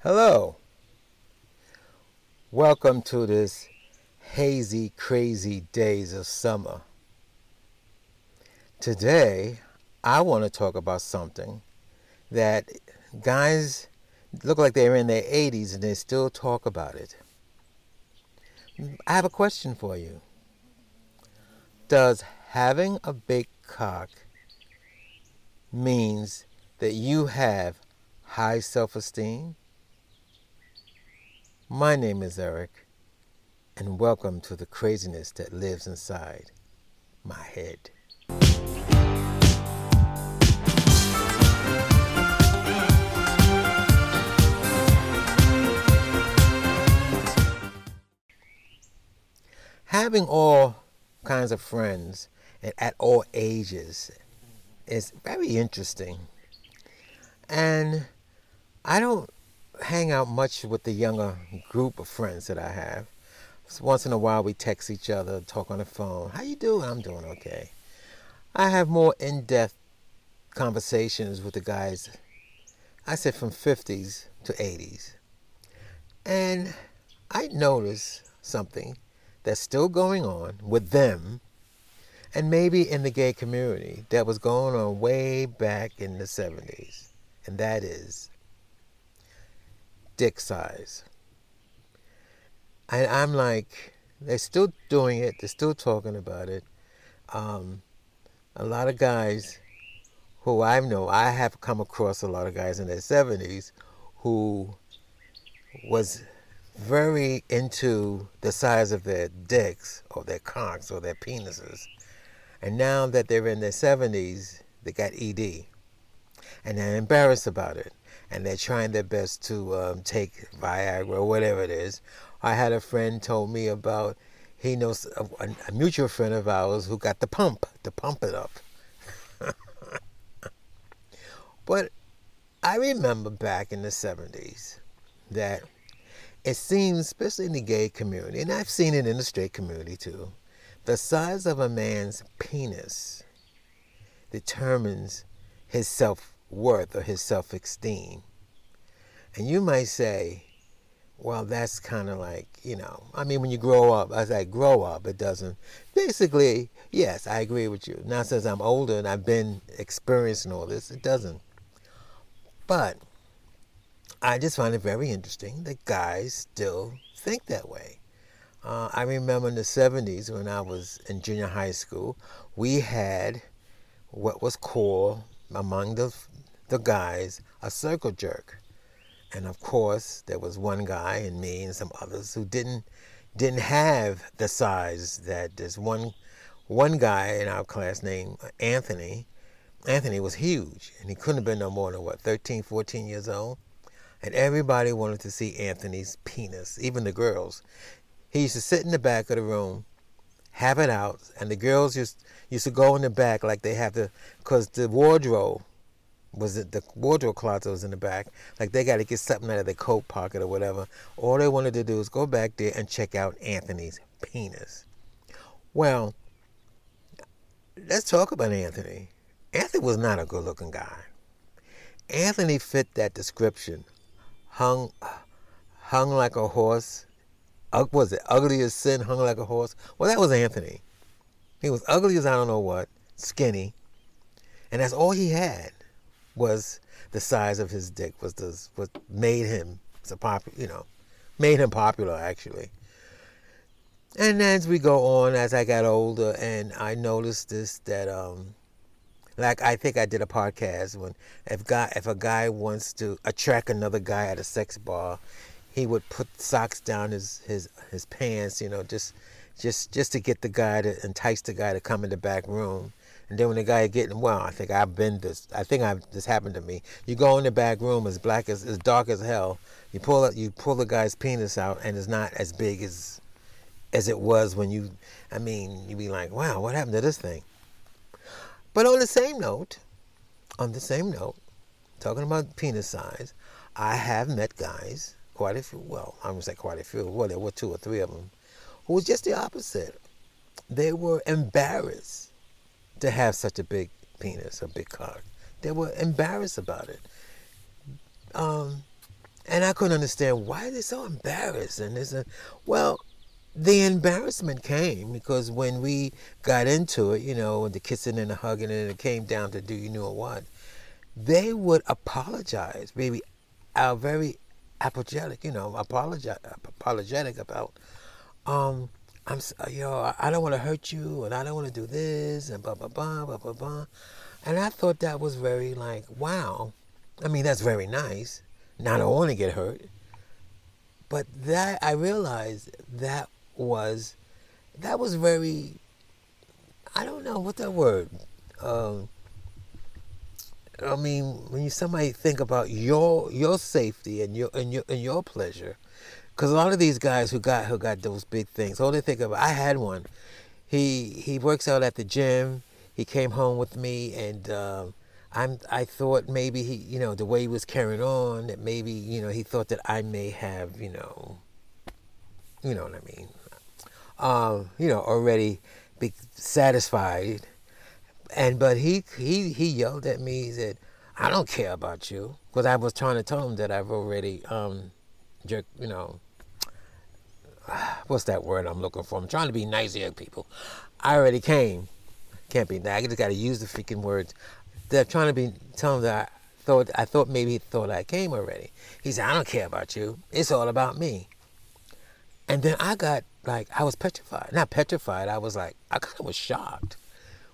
Hello. Welcome to this hazy, crazy days of summer. Today, I want to talk about something that guys look like they're in their 80s and they still talk about it. I have a question for you. Does having a big cock means that you have high self-esteem? My name is Eric, and welcome to the craziness that lives inside my head. Having all kinds of friends and at all ages is very interesting. And I don't hang out much with the younger group of friends that I have. So once in a while we text each other, talk on the phone. How you doing? I'm doing okay. I have more in-depth conversations with the guys. I said from 50s to 80s. And I notice something that's still going on with them and maybe in the gay community that was going on way back in the 70s. And that is dick size. And I'm like, they're still doing it. They're still talking about it. Um, a lot of guys who I know, I have come across a lot of guys in their 70s who was very into the size of their dicks or their cocks or their penises. And now that they're in their 70s, they got ED. And they're embarrassed about it and they're trying their best to um, take Viagra or whatever it is. I had a friend told me about he knows a, a mutual friend of ours who got the pump to pump it up. but I remember back in the 70s that it seems, especially in the gay community, and I've seen it in the straight community too, the size of a man's penis determines his self worth or his self esteem. And you might say, well, that's kind of like, you know, I mean, when you grow up, as I grow up, it doesn't. Basically, yes, I agree with you. Now, since I'm older and I've been experiencing all this, it doesn't. But I just find it very interesting that guys still think that way. Uh, I remember in the 70s when I was in junior high school, we had what was called among the the guys a circle jerk. And of course, there was one guy and me and some others who didn't didn't have the size that this one one guy in our class named Anthony. Anthony was huge and he couldn't have been no more than what 13, 14 years old. And everybody wanted to see Anthony's penis, even the girls. He used to sit in the back of the room, have it out, and the girls used used to go in the back like they have to, because the wardrobe was it the wardrobe closet was in the back. Like they got to get something out of their coat pocket or whatever. All they wanted to do was go back there and check out Anthony's penis. Well, let's talk about Anthony. Anthony was not a good-looking guy. Anthony fit that description. Hung, hung like a horse. Was it ugly as sin? Hung like a horse. Well, that was Anthony. He was ugly as I don't know what, skinny, and that's all he had was the size of his dick was the what made him so popular, you know, made him popular actually. And as we go on, as I got older, and I noticed this that um, like I think I did a podcast when if guy if a guy wants to attract another guy at a sex bar, he would put socks down his his his pants, you know, just just just to get the guy to entice the guy to come in the back room. And then when the guy getting well, I think I've been this. I think I've this happened to me. You go in the back room, as black as as dark as hell. You pull up, you pull the guy's penis out, and it's not as big as as it was when you. I mean, you be like, wow, what happened to this thing? But on the same note, on the same note, talking about penis size, I have met guys, quite a few. Well, I'm gonna say quite a few. Well, there were two or three of them, who was just the opposite. They were embarrassed to have such a big penis, a big cock. They were embarrassed about it. Um, and, I couldn't understand why they're so embarrassed. And a, well, the embarrassment came because when we got into it, you know, the kissing and the hugging, and it came down to do you know what, they would apologize, maybe, are very apologetic, you know, apologetic, apologetic about, um, I'm, you know, I don't want to hurt you, and I don't want to do this, and blah blah blah blah blah blah, and I thought that was very like, wow, I mean that's very nice. Now I don't want to get hurt, but that I realized that was, that was very, I don't know what that word. Um, I mean, when you somebody think about your your safety and your and your and your pleasure, because a lot of these guys who got who got those big things, all they think about. I had one. He he works out at the gym. He came home with me, and um, I'm I thought maybe he you know the way he was carrying on that maybe you know he thought that I may have you know you know what I mean, um, you know already be satisfied and but he he he yelled at me. He said, "I don't care about you," because I was trying to tell him that I've already um, jerk, you know, what's that word I'm looking for? I'm trying to be nice here, people. I already came. Can't be. Nice. I just got to use the freaking words. They're trying to be telling that I thought I thought maybe he thought I came already. He said, "I don't care about you. It's all about me." And then I got like I was petrified. Not petrified. I was like I kind of was shocked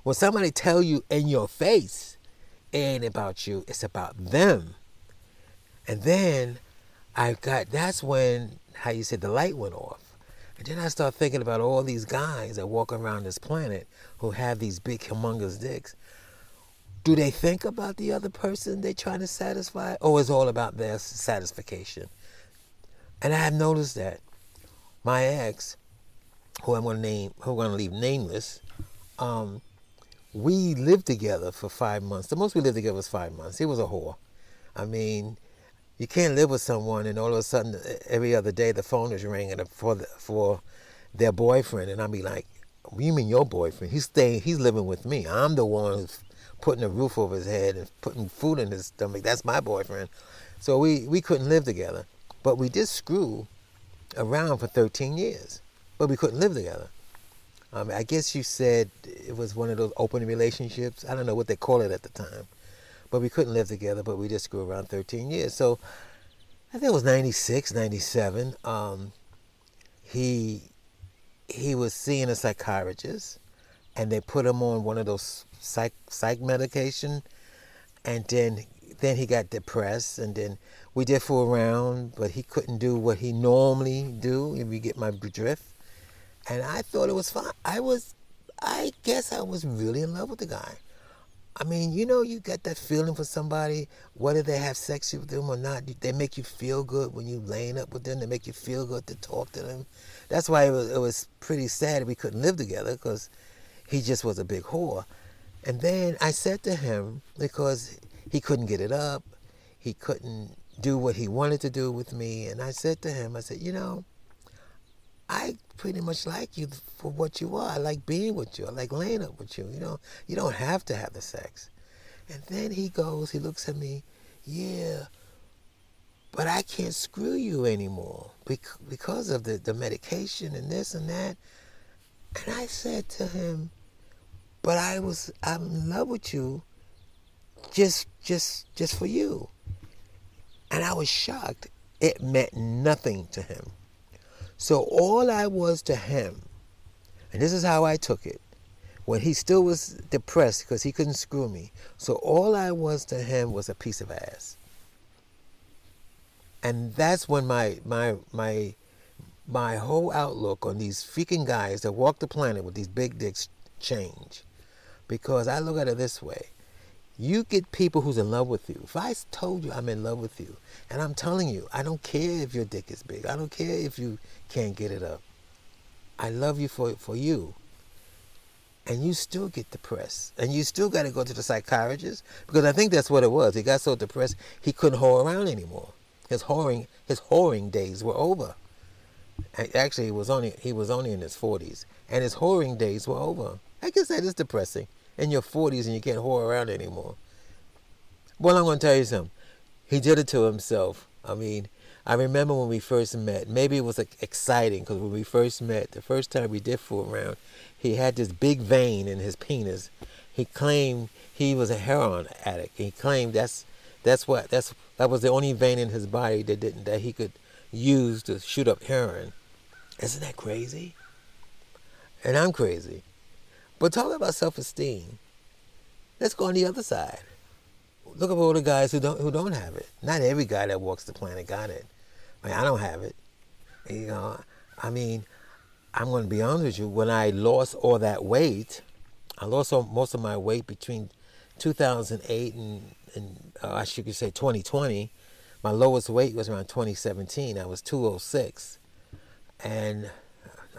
when somebody tell you in your face, it ain't about you, it's about them. And then I got that's when how you said the light went off. And then I start thinking about all these guys that walk around this planet who have these big humongous dicks. Do they think about the other person they're trying to satisfy? Or is all about their satisfaction? And I have noticed that my ex, who I'm gonna name who I'm gonna leave nameless, um, we lived together for five months. The most we lived together was five months. He was a whore. I mean, you can't live with someone and all of a sudden every other day the phone is ringing for the, for their boyfriend, and I'll be like, "You mean your boyfriend? He's staying. He's living with me. I'm the one who's putting a roof over his head and putting food in his stomach. That's my boyfriend." So we we couldn't live together, but we did screw around for 13 years, but we couldn't live together. Um, I guess you said it was one of those open relationships. I don't know what they call it at the time, but we couldn't live together. But we just grew around 13 years. So I think it was 96, 97. Um, he he was seeing a psychiatrist, and they put him on one of those psych psych medication, and then then he got depressed, and then we did fool around, but he couldn't do what he normally do. If you get my drift and I thought it was fine. I was, I guess I was really in love with the guy. I mean, you know, you get that feeling for somebody, whether they have sex with them or not. They make you feel good when you laying up with them. They make you feel good to talk to them. That's why it was, it was pretty sad we couldn't live together because he just was a big whore. And then I said to him, because he couldn't get it up, he couldn't do what he wanted to do with me. And I said to him, I said, you know, I pretty much like you for what you are. I like being with you. I like laying up with you. You know, you don't have to have the sex. And then he goes, he looks at me, yeah, but I can't screw you anymore because of the, the medication and this and that. And I said to him, but I was, I'm in love with you just, just, just for you. And I was shocked. It meant nothing to him. So all I was to him, and this is how I took it, when he still was depressed because he couldn't screw me. So all I was to him was a piece of ass. And that's when my my my my whole outlook on these freaking guys that walk the planet with these big dicks change. Because I look at it this way. You get people who's in love with you. If I told you I'm in love with you, and I'm telling you, I don't care if your dick is big. I don't care if you can't get it up. I love you for, for you. And you still get depressed. And you still got to go to the psychiatrist because I think that's what it was. He got so depressed he couldn't whore around anymore. His whoring, his whoring days were over. Actually, he was only he was only in his 40s, and his whoring days were over. I guess that is depressing. In your 40s and you can't whore around anymore. Well, I'm going to tell you something. He did it to himself. I mean, I remember when we first met. Maybe it was like, exciting because when we first met, the first time we did fool around, he had this big vein in his penis. He claimed he was a heroin addict. He claimed that's that's what that's that was the only vein in his body that didn't that he could use to shoot up heroin. Isn't that crazy? And I'm crazy. But talking about self-esteem. Let's go on the other side. Look at all the guys who don't who don't have it. Not every guy that walks the planet got it. I mean, I don't have it. You know, I mean, I'm going to be honest with you. When I lost all that weight, I lost all, most of my weight between 2008 and, and uh, I should say 2020. My lowest weight was around 2017. I was 206, and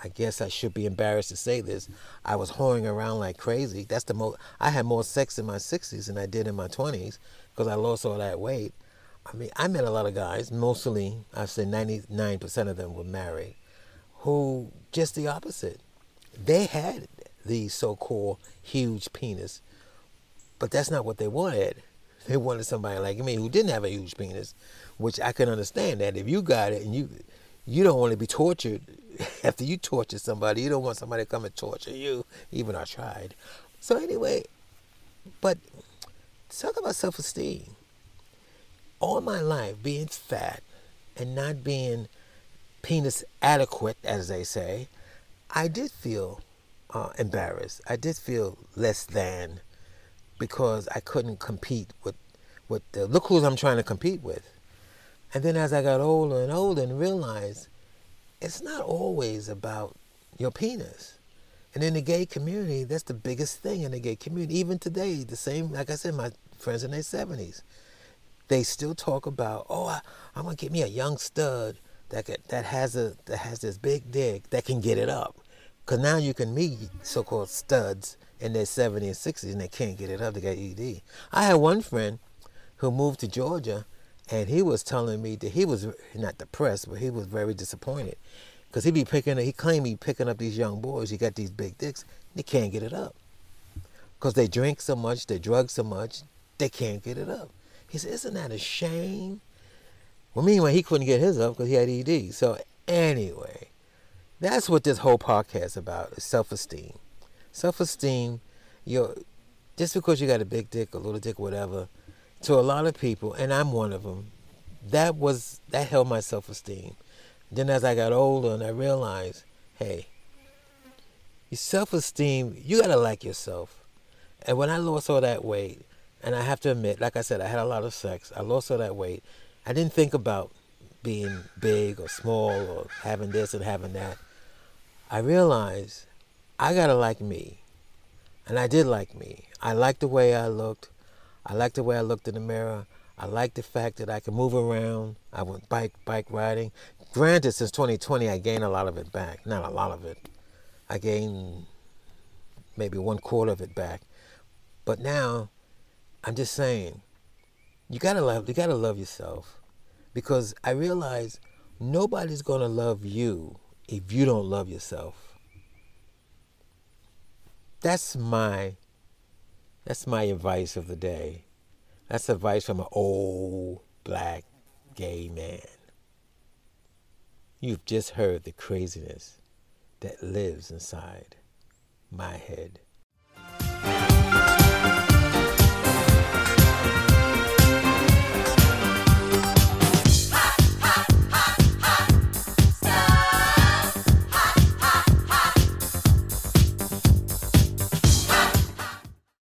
I guess I should be embarrassed to say this. I was whoring around like crazy. That's the most. I had more sex in my 60s than I did in my 20s because I lost all that weight. I mean, I met a lot of guys. Mostly, I'd say 99% of them were married, who just the opposite. They had the so-called huge penis, but that's not what they wanted. They wanted somebody like me who didn't have a huge penis, which I can understand that if you got it and you you don't want to be tortured after you torture somebody. You don't want somebody to come and torture you. Even I tried. So anyway, but talk about self-esteem. All my life, being fat and not being penis adequate, as they say, I did feel uh, embarrassed. I did feel less than because I couldn't compete with with the look who I'm trying to compete with. And then as I got older and older and realized it's not always about your penis. And in the gay community, that's the biggest thing in the gay community. Even today, the same, like I said, my friends in their 70s, they still talk about, oh, I, I'm gonna get me a young stud that that has a that has this big dick that can get it up. Cause now you can meet so-called studs in their 70s and 60s and they can't get it up. They got ED. I had one friend who moved to Georgia and he was telling me that he was not depressed, but he was very disappointed because he be picking. He claimed he picking up these young boys. He got these big dicks. They can't get it up because they drink so much, they drug so much, they can't get it up. He said, "Isn't that a shame?" Well, meanwhile, he couldn't get his up because he had ED. So anyway, that's what this whole podcast is about: is self-esteem. Self-esteem. You just because you got a big dick, a little dick, whatever to a lot of people, and I'm one of them. That was that held my self-esteem. Then as I got older and I realized, hey, your self-esteem, you gotta like yourself. And when I lost all that weight, and I have to admit, like I said, I had a lot of sex. I lost all that weight. I didn't think about being big or small or having this and having that. I realized I gotta like me. And I did like me. I liked the way I looked. I liked the way I looked in the mirror. I liked the fact that I could move around. I went bike bike riding. Granted, since 2020, I gained a lot of it back. Not a lot of it. I gained maybe one quarter of it back. But now, I'm just saying, you gotta love. You gotta love yourself, because I realize nobody's gonna love you if you don't love yourself. That's my that's my advice of the day. That's advice from an old black gay man. You've just heard the craziness that lives inside my head.